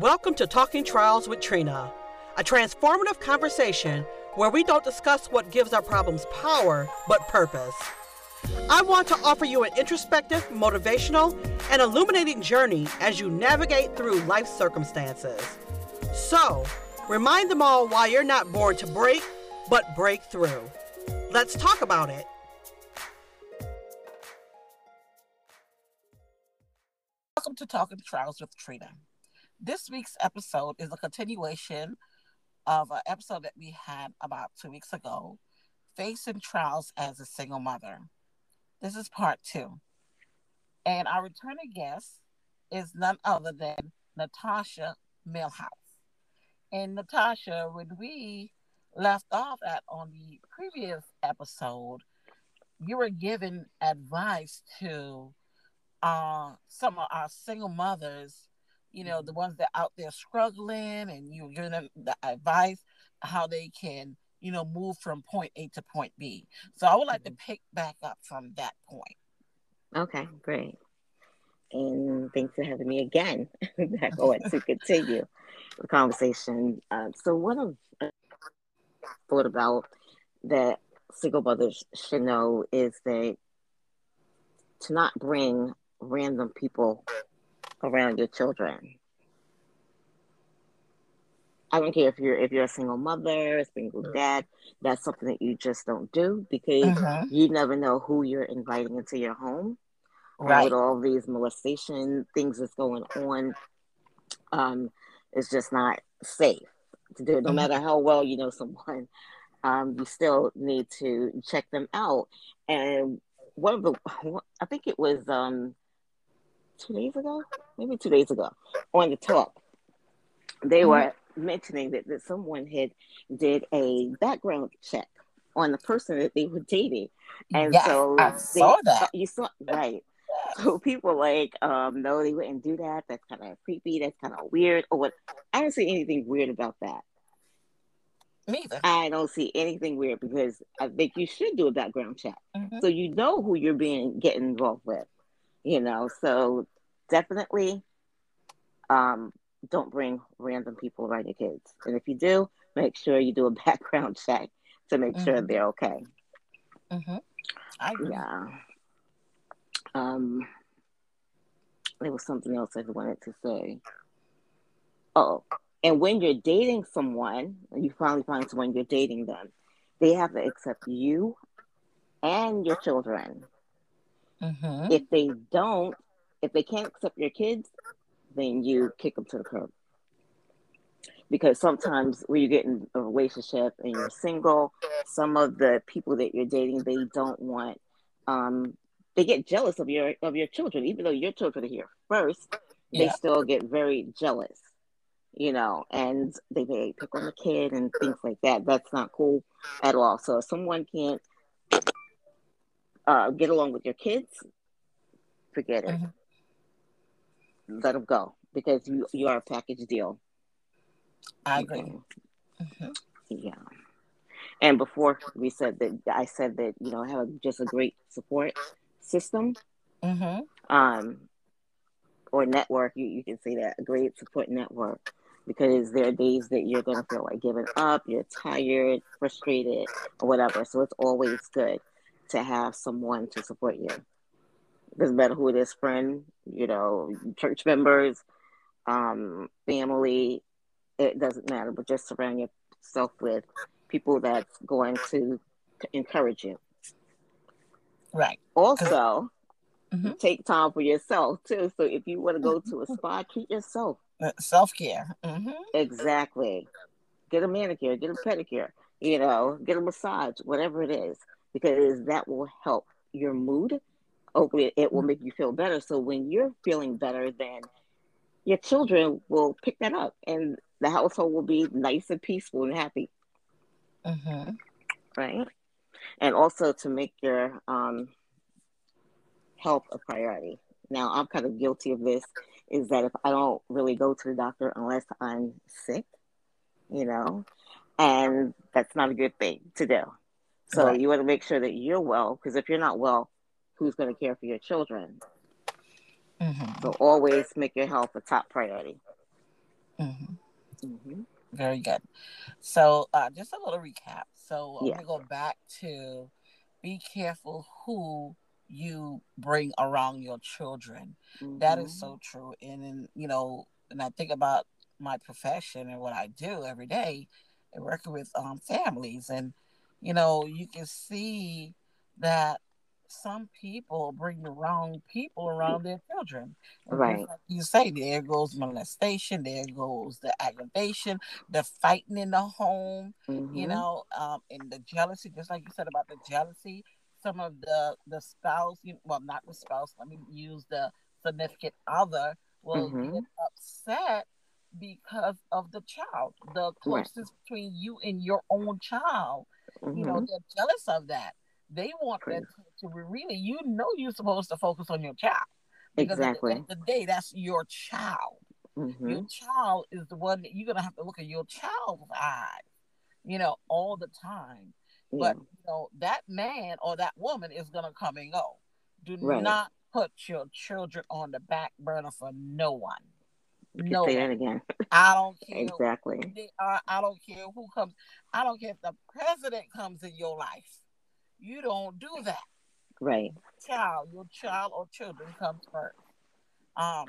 Welcome to Talking Trials with Trina, a transformative conversation where we don't discuss what gives our problems power, but purpose. I want to offer you an introspective, motivational, and illuminating journey as you navigate through life circumstances. So, remind them all why you're not born to break, but break through. Let's talk about it. Welcome to Talking Trials with Trina. This week's episode is a continuation of an episode that we had about two weeks ago, Facing Trials as a Single Mother. This is part two. And our returning guest is none other than Natasha Millhouse. And Natasha, when we left off at on the previous episode, you were given advice to uh, some of our single mothers you know, the ones that out there struggling and you give them the advice how they can, you know, move from point A to point B. So I would like mm-hmm. to pick back up from that point. Okay, great. And thanks for having me again back on to continue the conversation. Uh, so what I've thought about that single mothers should know is that to not bring random people around your children. I don't care if you're if you're a single mother, a single dad. That's something that you just don't do because uh-huh. you never know who you're inviting into your home. Right. With all these molestation things that's going on, um, it's just not safe to do. No mm-hmm. matter how well you know someone, um, you still need to check them out. And one of the, I think it was um, two days ago, maybe two days ago, on the talk, they mm-hmm. were mentioning that, that someone had did a background check on the person that they were dating, and yes, so I they, saw that. You saw right. So people like, um, no, they wouldn't do that. That's kind of creepy. That's kind of weird. Or what? I don't see anything weird about that. Neither. I don't see anything weird because I think you should do a background check mm-hmm. so you know who you're being getting involved with you know so definitely um, don't bring random people around your kids. And if you do make sure you do a background check to make mm-hmm. sure they're okay. Mm-hmm. Yeah. Um there was something else i wanted to say. Oh and when you're dating someone and you finally find someone you're dating them they have to accept you and your children Mm-hmm. If they don't, if they can't accept your kids, then you kick them to the curb. Because sometimes when you get in a relationship and you're single, some of the people that you're dating, they don't want, um, they get jealous of your of your children, even though your children are here first. They yeah. still get very jealous, you know, and they may pick on the kid and things like that. That's not cool at all. So if someone can't uh, get along with your kids, forget it. Mm-hmm. Let them go because you you are a package deal. I agree. Mm-hmm. Yeah. And before we said that, I said that you know I have a, just a great support system, mm-hmm. um, or network. You you can say that a great support network because there are days that you're gonna feel like giving up, you're tired, frustrated, or whatever. So it's always good to have someone to support you. Doesn't matter who it is, friend, you know, church members, um, family, it doesn't matter, but just surround yourself with people that's going to encourage you. Right. Also, mm-hmm. take time for yourself too. So if you want to go to a spa, treat yourself. Uh, Self care. Mm-hmm. Exactly. Get a manicure, get a pedicure, you know, get a massage, whatever it is because that will help your mood. Hopefully, it will make you feel better. So when you're feeling better, then your children will pick that up, and the household will be nice and peaceful and happy. Mm-hmm. Right, and also to make your um, health a priority. Now, I'm kind of guilty of this. Is that if I don't really go to the doctor unless I'm sick, you know, and that's not a good thing to do. So right. you want to make sure that you're well, because if you're not well, who's going to care for your children? Mm-hmm. So always make your health a top priority. Mhm. hmm Very good. So, uh, just a little recap. So, I'm Yeah. going to go back to be careful who you bring around your children. That is so true. And, then, you know, and I think about my profession and what I do every day and working with um, families. And, you know, you can see that some people bring the wrong people around their children. And Right. Like you say, there goes molestation, there goes the aggravation, the fighting in the home, hmm you know, um, and the jealousy, just like you said about the jealousy. Some of the the spouse, well, not the spouse. Let me use the significant other will Mhm. get upset because of the child, the Right. closeness between you and your own child. You know, hmm they're jealous of that. They want that to, to really, you know, you're supposed to focus on your child because at the end the day, that's your child. hmm Your child is the one that you're gonna have to look at your child's eyes, you know, all the time. Yeah. But you know, that man or that woman is gonna come and go. Do Right. not put your children on the back burner for no one. No say that again. I don't care Exactly. are. I don't care who comes. I don't care if the president comes in your life. You don't do that. Right. Child, your child or children comes first. Um,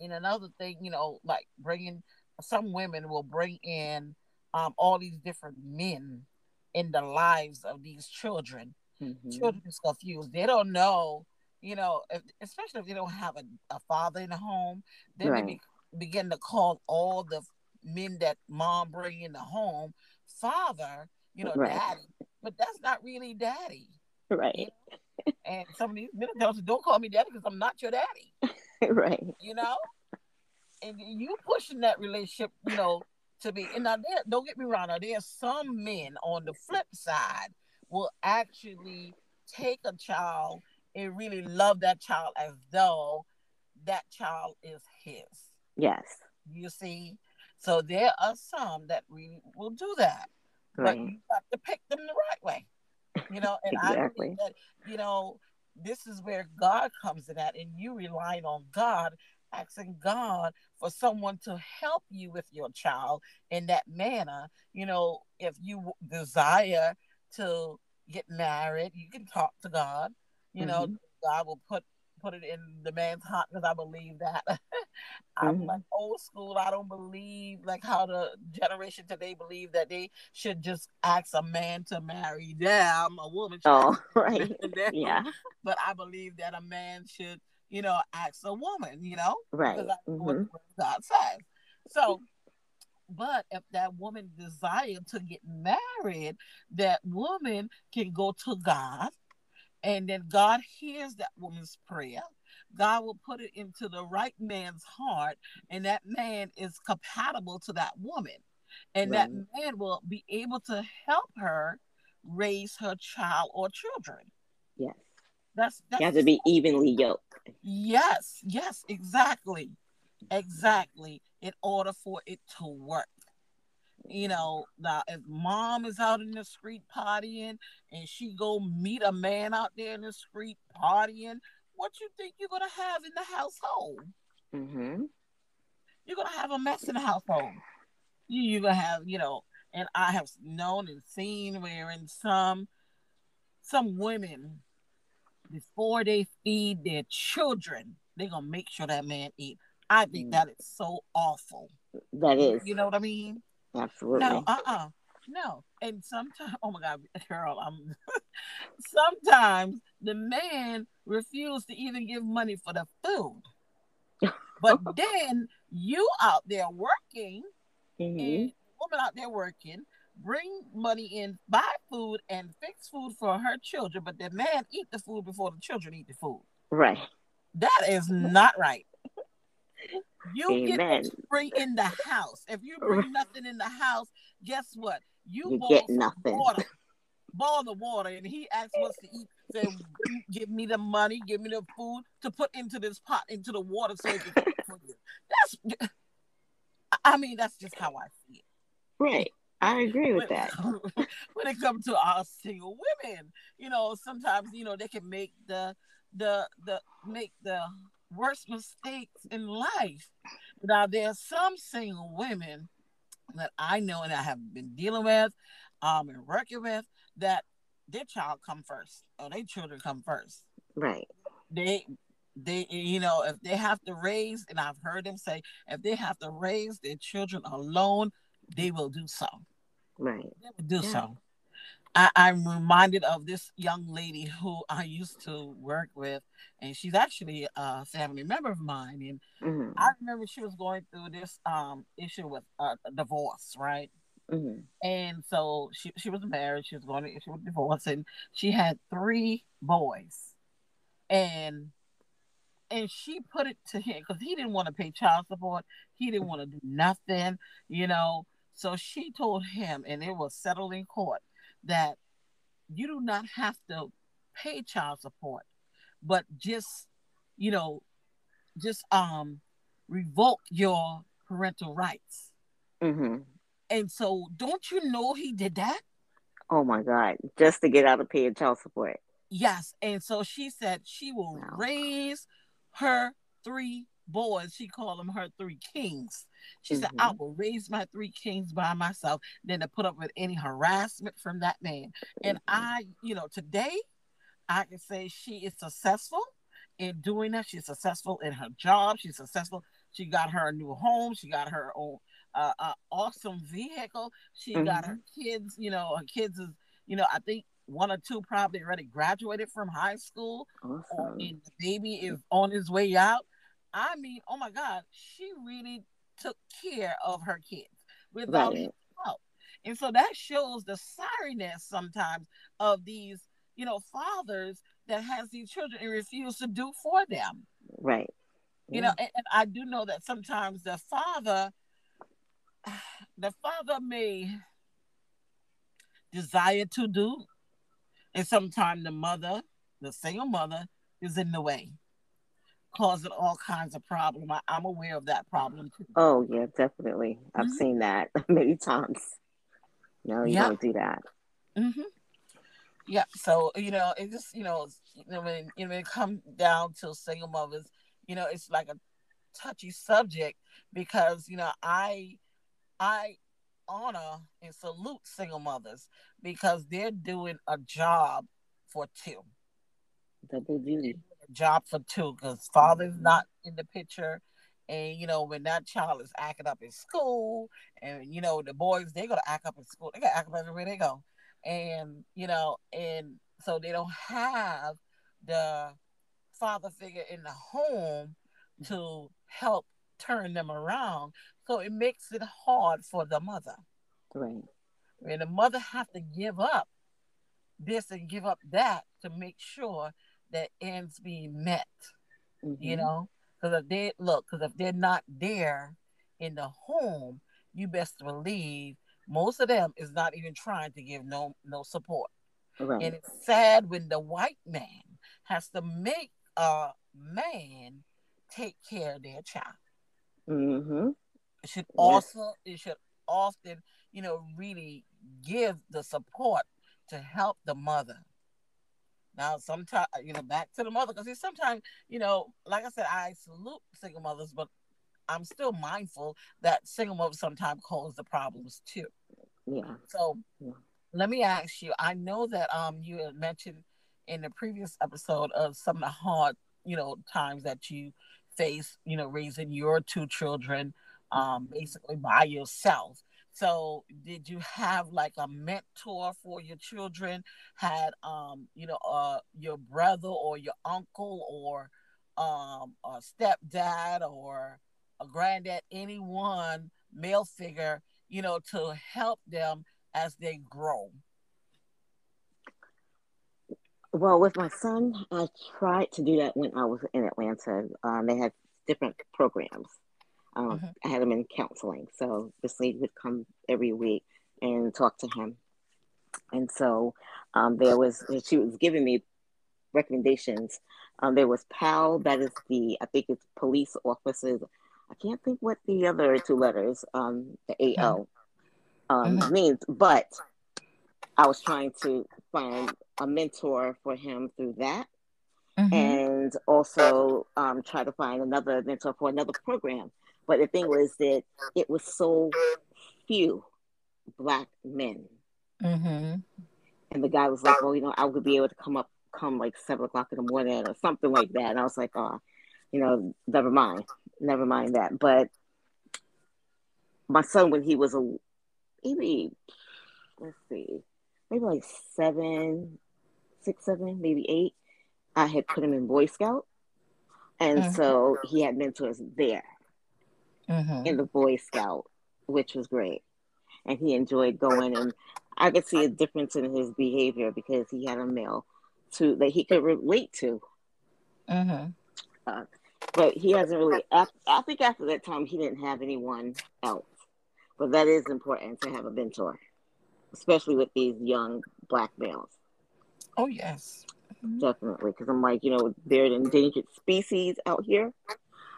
and another thing, you know, like bringing some women will bring in um all these different men in the lives of these children. hmm Children confused. They don't know, you know, if, especially if they don't have a, a father in the home. Then Right. they be, begin to call all the men that mom bring in the home father, you know, Right. daddy. But that's not really daddy. Right. And some of these men tell us, don't call me daddy because I'm not your daddy, right. you know? And you pushing that relationship, you know, to be. And now, there, don't get me wrong, now there's some men on the flip side will actually take a child and really love that child as though that child is his. Yes. You see? So there are some that really will do that. But you got to pick them the right way. You know, and I Exactly. believe that, you know, this is where God comes in at, and you relying on God, asking God for someone to help you with your child in that manner. You know, if you desire to get married, you can talk to God. You know, Mhm. God will put put it in the man's heart because I believe that. I'm Mhm. like old school. I don't believe like how the generation today believe that they should just ask a man to marry them, a woman should Oh, ask a man right. Yeah. But I believe that a man should, you know, ask a woman, you know, Right. because that's what hmm the word of God says. So, but if that woman desire to get married, that woman can go to God, and then God hears that woman's prayer. God will put it into the right man's heart, and that man is compatible to that woman, and that man will be able to help her raise her child or children. Yes. That's that's You have to be evenly yoked. Yes, yes, exactly. Exactly. In order for it to work. You know, now if mom is out in the street partying and she go meet a man out there in the street partying, what you think you're gonna have in the household? hmm You're gonna have a mess in the household. You you're gonna have, you know, and I have known and seen where in some some women before they feed their children, they're gonna make sure that man eat. I think Mm. that is so awful. That is You know what I mean? Absolutely. No, uh uh No. And sometimes oh my god, Carol, I'm sometimes the man refused to even give money for the food. But then you out there working hmm and the woman out there working, bring money in, buy food, and fix food for her children, but the man eat the food before the children eat the food. Right. That is not right. You get Amen. what you bring in the house. If you bring nothing in the house, guess what? You, You get nothing. Water. Boil the water, and he asked what's to eat. Say, give me the money, give me the food to put into this pot, into the water, so it can for you. That's, I mean, that's just how I see it. Right. I agree with when, that. when it comes to our single women, you know, sometimes you know they can make the the the make the worst mistakes in life, Now there's some single women that I know and I have been dealing with, um, and working with that their child come first or their children come first. Right. They they you know if they have to raise and I've heard them say if they have to raise their children alone, they will do so. Right. They will do Yeah. so. I, I'm reminded of this young lady who I used to work with, and she's actually a family member of mine. And hmm I remember she was going through this um issue with uh, a divorce, right? hmm And so she she was married. She was going to issue with divorce, and she had three boys, and and she put it to him because he didn't want to pay child support. He didn't want to do nothing, you know. So she told him, and it was settled in court that you do not have to pay child support, but just you know, just um revoke your parental rights. hmm And so, don't you know he did that? Oh my God! Just to get out of paying child support. Yes. And so she said she will Wow. raise her three boys. She called them her three kings. She said, Mhm. I will raise my three kings by myself than to put up with any harassment from that man. And I, you know, today I can say she is successful in doing that. She's successful in her job. She's successful. She got her a new home. She got her own uh, uh, awesome vehicle. She got her kids. You know, her kids is. You know, I think one or two probably already graduated from high school, or, Awesome. and the baby is on his way out. I mean, oh my God, she really took care of her kids without Right. help. And so that shows the sorriness sometimes of these, you know, fathers that has these children and refuse to do for them. Right. You know, and, and I do know that sometimes the father, the father may desire to do, and sometimes the mother, the single mother, is in the way, causing all kinds of problem. I, I'm aware of that problem too. Oh yeah, definitely. I've Mhm. seen that many times. No, you Yeah. don't do that. Mm-hmm. Yeah. So you know, it just you know, you know, when you know, when it comes down to single mothers, you know, it's like a touchy subject because you know, I, I honor and salute single mothers because they're doing a job for two, Double duty. Job for two because father's not in the picture. And you know, when that child is acting up in school, and you know, the boys they're gonna act up in school, they gotta act up everywhere they go. And you know, and so they don't have the father figure in the home to help turn them around. So it makes it hard for the mother. Right. And the mother have to give up this and give up that to make sure that ends being met you Mhm. know because if they look because if they're not there in the home you best believe most of them is not even trying to give no no support Right. and it's sad when the white man has to make a man take care of their child mm-hmm. it should also it should often you know really give the support to help the mother now sometimes you know back to the mother because sometimes you know like i said i salute single mothers but i'm still mindful that single mothers sometimes cause the problems too Yeah. so Yeah. let me ask you i know that um you had mentioned in the previous episode of some of the hard you know times that you face you know raising your two children um basically by yourself so did you have like a mentor for your children had um you know uh your brother or your uncle or um a stepdad or a granddad anyone male figure you know to help them as they grow Well, with my son, I tried to do that when I was in Atlanta. Um, they had different programs. Um, Mhm. I had him in counseling, so this lady would come every week and talk to him. And so um, there was she was giving me recommendations. Um, there was PAL, that is the I think it's police officers. I can't think what the other two letters, um, the AO, um, Mhm. means, but I was trying to find a mentor for him through that and also um, try to find another mentor for another program. But the thing was that it was so few black men. Mm-hmm. And the guy was like, "Well, you know, I would be able to come up, come like seven o'clock in the morning or something like that." And I was like, "Oh, you know, never mind, never mind that." But my son, when he was a maybe, let's see, maybe like seven, six, seven, maybe eight, I had put him in Boy Scout, and mm-hmm. so he had mentors there mm-hmm. in the Boy Scout, which was great, and he enjoyed going and I could see a difference in his behavior because he had a male to that he could relate to. Mm-hmm. Uh, but he hasn't really. I think after that time, he didn't have anyone else. But that is important to have a mentor, especially with these young black males. Oh yes, mm-hmm. definitely. Because I'm like, you know, they're an endangered species out here,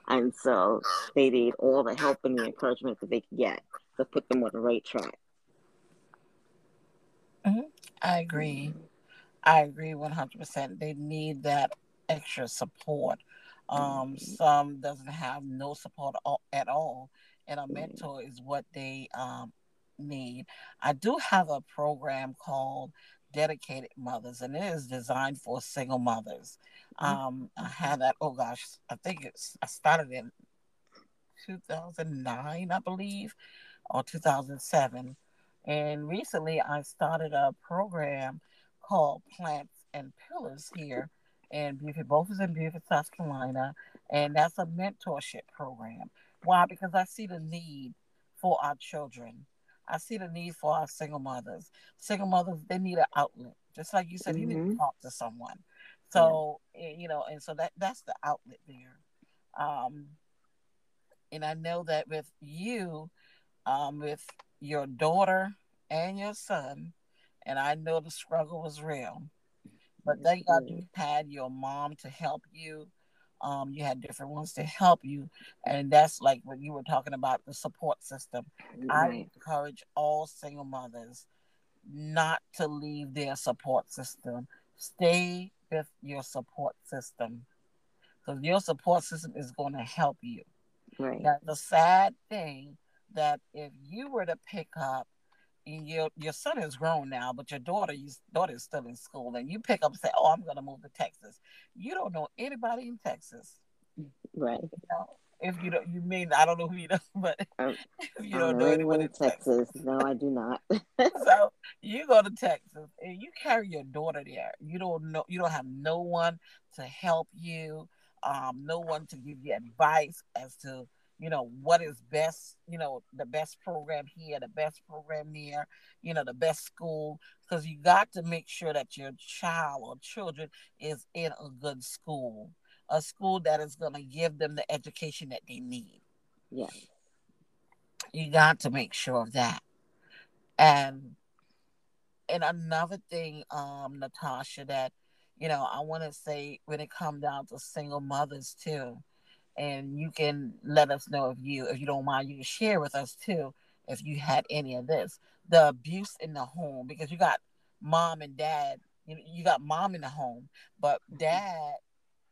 and so they need all the help and the encouragement that they can get to put them on the right track. Mm-hmm. I agree. I agree 100%. They need that extra support. Um, mm-hmm. some doesn't have no support at all, and a mentor is what they um, need. I do have a program called Dedicated Mothers, and it is designed for single mothers. Mm-hmm. Um, I had that. Oh gosh, I think it's. I started in 2009, I believe, or 2007 and recently I started a program called Plants and Pillars here in Beaufort, both is in Beaufort, South Carolina. And that's a mentorship program. Why? Because I see the need for our children. I see the need for our single mothers. Single mothers, they need an outlet. Just like you said, mm-hmm. you need to mm-hmm. talk to someone. So, yeah. you know, and so that that's the outlet there. Um, and I know that with you, um, with your daughter and your son, and I know the struggle was real. But thank God you had your mom to help you. Um, you had different ones to help you, and that's like what you were talking about the support system. Mm-hmm. I encourage all single mothers not to leave their support system. Stay with your support system because your support system is going to help you. Right. Now, the sad thing that if you were to pick up your your son is grown now, but your daughter your daughter is still in school, and you pick up and say, "Oh, I'm going to move to Texas." You don't know anybody in Texas, right? You know, if you don't, you mean I don't know who you know, but um, if you don't know anyone in Texas, Texas. no, I do not. so you go to Texas and you carry your daughter there. You don't know, you don't have no one to help you, um, no one to give you advice as to you know what is best you know the best program here the best program there you know the best school. Because you got to make sure that your child or children is in a good school a school that is going to give them the education that they need. Yes. You got to make sure of that. And and another thing um natasha that you know i want to say when it comes down to single mothers too and you can let us know if you if you don't mind you can share with us too if you had any of this the abuse in the home because you got mom and dad you, you got mom in the home but mm-hmm. dad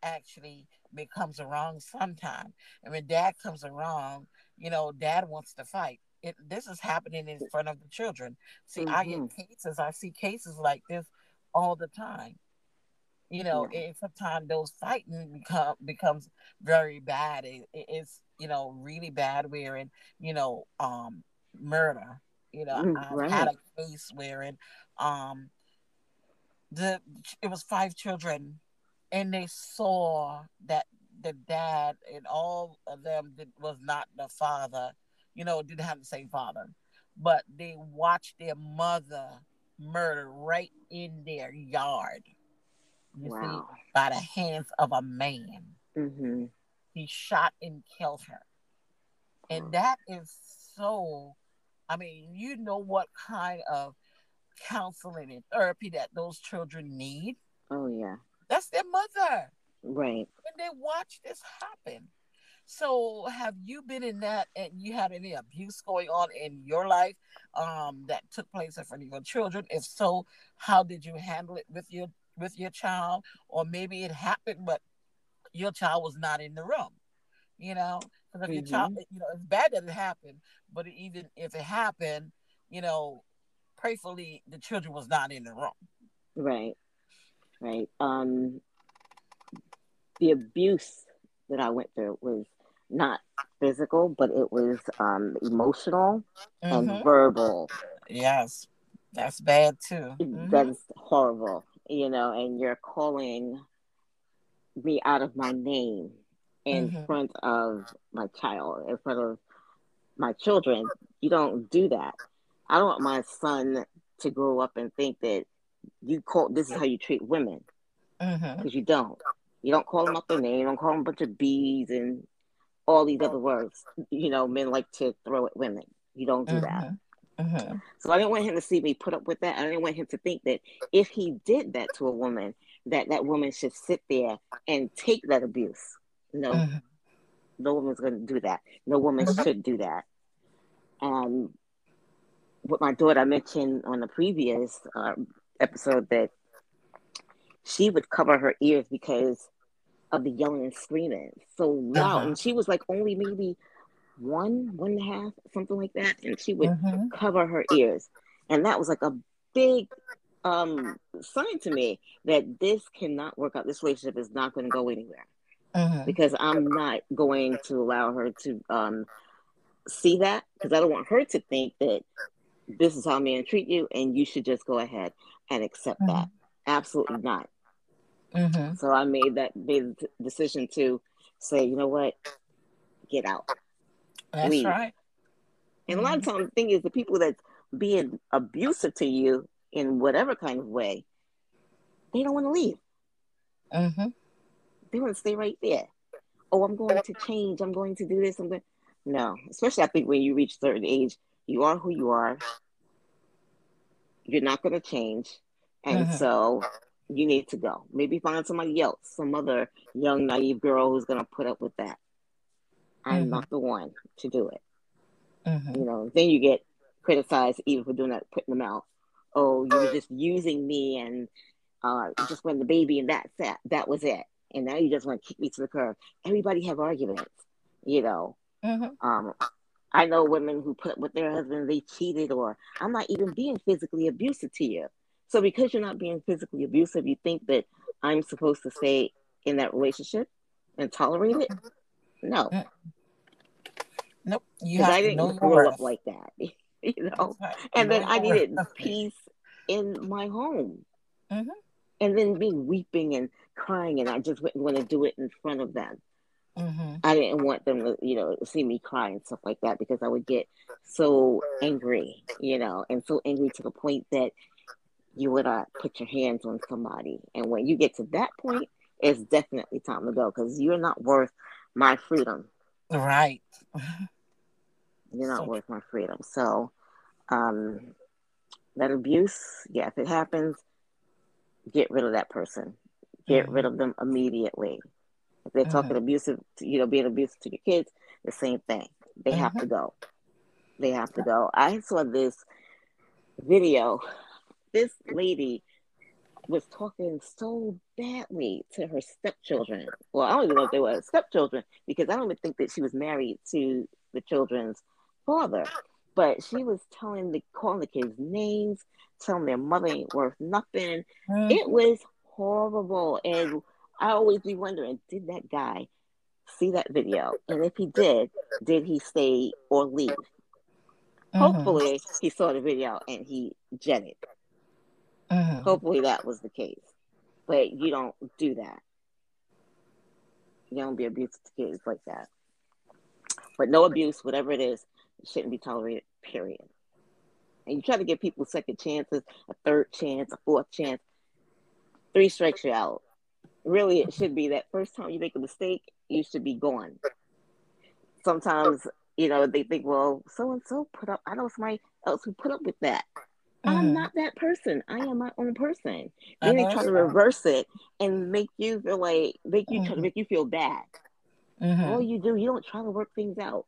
actually becomes around sometime and when dad comes around you know dad wants to fight it, this is happening in front of the children see mm-hmm. i get mm-hmm. cases i see cases like this all the time you know, yeah. and sometimes those fighting become becomes very bad. It, it's you know really bad. where Wherein you know, um, murder. You know, mm, I've had a case wherein um, the it was five children, and they saw that the dad and all of them did, was not the father. You know, didn't have the same father, but they watched their mother murder right in their yard you wow. see, by the hands of a man. Mm-hmm. He shot and killed her. And that is so, I mean, you know what kind of counseling and therapy that those children need. Oh, yeah. That's their mother. Right. And they watch this happen. So, have you been in that and you had any abuse going on in your life um, that took place in front of your children? If so, how did you handle it with your with your child, or maybe it happened, but your child was not in the room. You know, Because if your child, you know, it's bad that it happened, but even if it happened, you know, prayerfully the children was not in the room. Right. Right. Um the abuse that I went through was not physical, but it was um emotional Mhm. and verbal. Yes, that's bad too. Mhm. That's horrible, you know, and you're calling me out of my name in Mhm. front of my child, in front of my children. You don't do that. I don't want my son to grow up and think that you call this is how you treat women because you don't. You don't call them up their name. You don't call them a bunch of bees and all these other words. You know, men like to throw at women. You don't do that. Mhm. Mhm. So I didn't want him to see me put up with that. I didn't want him to think that if he did that to a woman, that that woman should sit there and take that abuse. No, Mhm. no woman's going to do that. No woman Mhm. should do that. Um, with my daughter, I mentioned on the previous uh, episode that she would cover her ears because of the yelling and screaming so loud, Uh-huh. and she was like only maybe one, one and a half, something like that, and she would Mhm. cover her ears, and that was like a big um sign to me that this cannot work out. This relationship is not going to go anywhere Mhm. because I'm not going to allow her to um, see that because I don't want her to think that this is how to treat you and you should just go ahead and accept that. Absolutely not. Mhm. So I made that made the decision to say, you know what, get out. That's Leave. right. And a lot of times, the thing is, the people that's being abusive to you in whatever kind of way, they don't want to leave. Mhm. They want to stay right there. Oh, I'm going to change. I'm going to do this. I'm going. No, especially I think when you reach certain age, you are who you are. You're not going to change, and Mhm. so you need to go. Maybe find somebody else, some other young naive girl who's going to put up with that. I'm Mhm. not the one to do it. Mhm. You know, then you get criticized even for doing that, putting them out. Oh, you were just using me and uh, just when the baby and that's that. That was it. And now you just want to kick me to the curb. Everybody have arguments, you know. Mhm. Um, I know women who put up with their husband, they cheated, or I'm not even being physically abusive to you. So because you're not being physically abusive, you think that I'm supposed to stay in that relationship and tolerate it? No, Mm. Nope. You I didn't grow up like that, you know. Right. And Know then I needed peace in my home. Mhm. And then me weeping and crying, and I just wouldn't want to do it in front of them. Mhm. I didn't want them to, you know, see me cry and stuff like that because I would get so angry, you know, and so angry to the point that you would uh, put your hands on somebody. And when you get to that point, it's definitely time to go because you're not worth my freedom. Right. You're not So- worth my freedom. So, um, that abuse, yeah, if it happens, get rid of that person. Get mm-hmm. rid of them immediately. If they're talking uh-huh. abusive, to, you know, being abusive to your kids, the same thing. They have to uh-huh. go. They have to go. I saw this video. This lady was talking so badly to her stepchildren. Well, I don't even know if they were stepchildren because I don't even think that she was married to the children's father. But she was telling the calling the kids names, telling their mother ain't worth nothing. Mhm. It was horrible. And I always be wondering, did that guy see that video? And if he did, did he stay or leave? Mhm. Hopefully he saw the video and he jetted. Mhm. Hopefully that was the case. But you don't do that. You don't be abusive to kids like that. But no abuse, whatever it is, it shouldn't be tolerated, period. And you try to give people second chances, a third chance, a fourth chance. Three strikes you out. Really, it should be that first time you make a mistake, you should be gone. Sometimes, you know, they think, well, so and so put up, I know somebody else who put up with that. I'm Mhm. not that person. I am my own person. Then they try to reverse it and make you feel like make you try to Mhm. make you feel bad. Mhm. All you do, you don't try to work things out.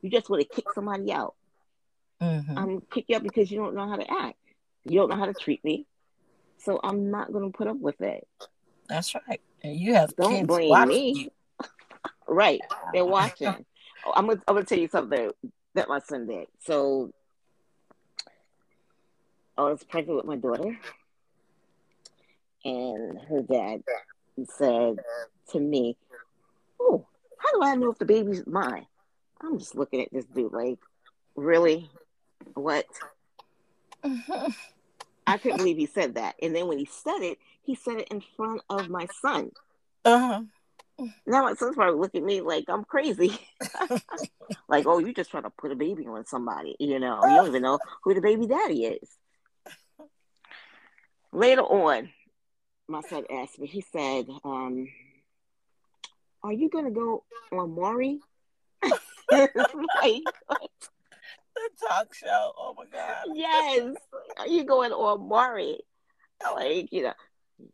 You just want to kick somebody out. Mhm. I'm kick you out because you don't know how to act. You don't know how to treat me. So I'm not gonna put up with it. That's right. And you have Don't kids blame watching me. you. Right. They're watching. Oh, I'm gonna I'm gonna tell you something that my son did. So I was pregnant with my daughter, and her dad said to me, "Oh, how do I know if the baby's mine?" I'm just looking at this dude like, really, what? I couldn't believe he said that. And then when he said it, he said it in front of my son. Uh-huh. Now my son's probably looking at me like I'm crazy. like, oh, you just trying to put a baby on somebody. You know, you don't even know who the baby daddy is. Later on, my son asked me, he said, um, Are you going to go on Maury? like, the talk show. Oh my god. Yes. Are you going on Maury? Like, you know,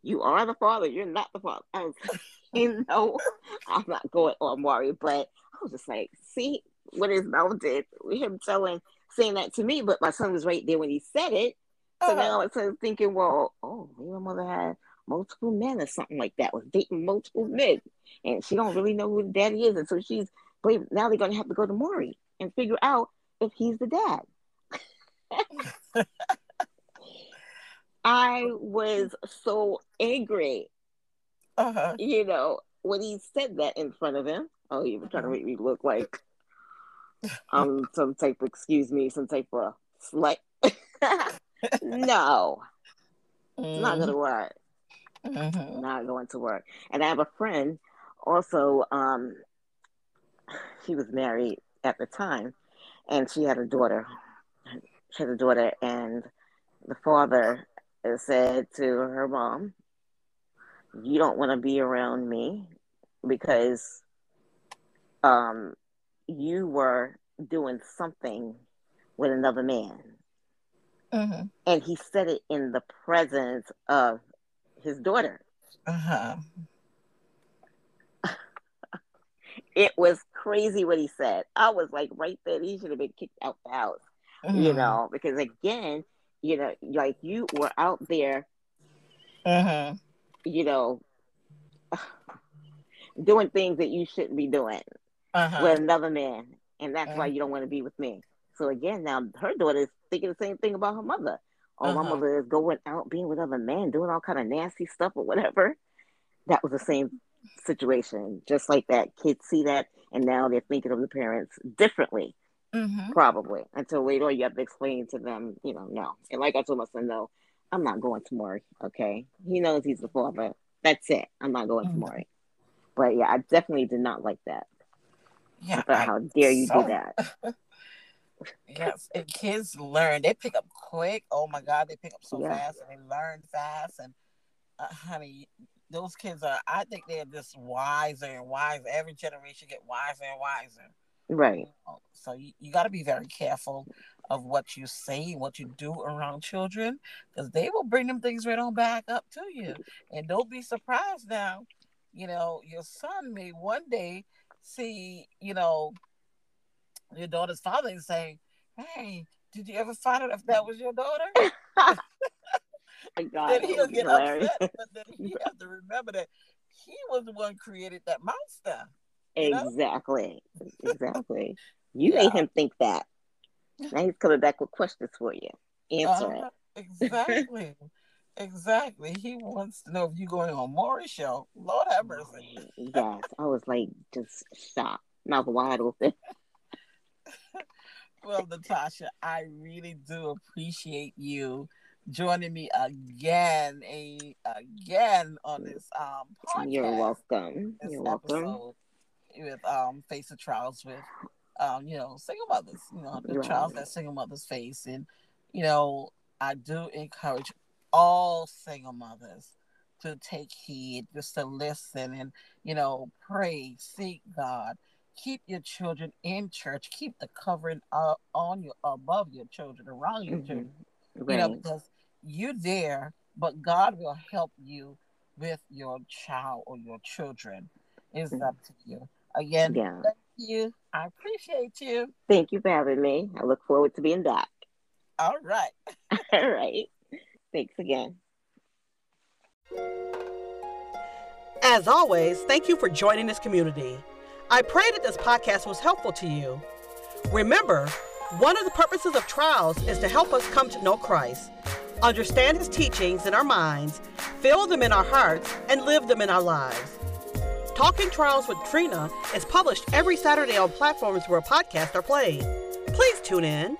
you are the father, you're not the father. I was you know, I'm not going on Maury, but I was just like, see what his mouth did, him telling saying that to me, but my son was right there when he said it. So uh-huh. now I'm thinking, well, oh, maybe my mother had multiple men or something like that, was dating multiple men. And she don't really know who the daddy is. And so she's but now they're gonna have to go to Maury and figure out if he's the dad. I was so angry. Uh-huh. You know, when he said that in front of him. Oh, you were trying to uh-huh. make me look like I'm some type of, excuse me, some type of slut. no. Mm-hmm. It's not gonna mm-hmm. work. Mm-hmm. Not going to work. And I have a friend also, um, she was married at the time and she had a daughter. She had a daughter and the father said to her mom, You don't want to be around me because um, you were doing something with another man. Mm-hmm. And he said it in the presence of his daughter. Uh-huh. it was crazy what he said. I was like, right there, he should have been kicked out the house, mm-hmm. you know, because again, you know, like you were out there, uh-huh. you know, doing things that you shouldn't be doing uh-huh. with another man, and that's why you don't want to be with me. So again, now her daughter is thinking the same thing about her mother. Oh, my uh-huh. mother is going out being with other men, doing all kind of nasty stuff or whatever. That was the same situation, just like that. Kids see that, and now they're thinking of the parents differently mm-hmm. probably until later you have to explain to them, you know, no. And like I told my son, no, I'm not going to Maury. Okay, he knows he's the father. That's it. I'm not going mm-hmm. to Maury. But yeah, I definitely did not like that. Yeah, I, how dare you so... do that? yes, and kids learn. They pick up quick. Oh my God, they pick up so yeah. fast, and they learn fast. And uh, honey, those kids are. I think they're just wiser and wiser. Every generation get wiser and wiser. Right. So you, you got to be very careful of what you say, what you do around children, because they will bring them things right on back up to you. And don't be surprised now. You know, your son may one day see, you know, your daughter's father and say, Hey, did you ever find out if that was your daughter? God, then he'll get hilarious. upset, but then he has to remember that he was the one created that monster. Exactly. Exactly. You yeah. made him think that. Now he's coming back with questions for you. Answer uh, it. Exactly. exactly. He wants to know if you're going on Maury show. Lord have mercy. yes. I was like just shocked. Mouth wide open. Well, Natasha, I really do appreciate you joining me again, again on this um podcast. You're welcome. You're welcome with um face the trials with um you know single mothers you know the right. trials that single mothers face and you know i do encourage all single mothers to take heed just to listen and you know pray seek god keep your children in church keep the covering up on your above your children around your mm-hmm. children right. you know because you're there but god will help you with your child or your children it's mm-hmm. up to you Again, yeah. thank you. I appreciate you. Thank you for having me. I look forward to being back. All right. All right. Thanks again. As always, thank you for joining this community. I pray that this podcast was helpful to you. Remember, one of the purposes of trials is to help us come to know Christ, understand his teachings in our minds, feel them in our hearts, and live them in our lives. Talking Trials with Trina is published every Saturday on platforms where podcasts are played. Please tune in.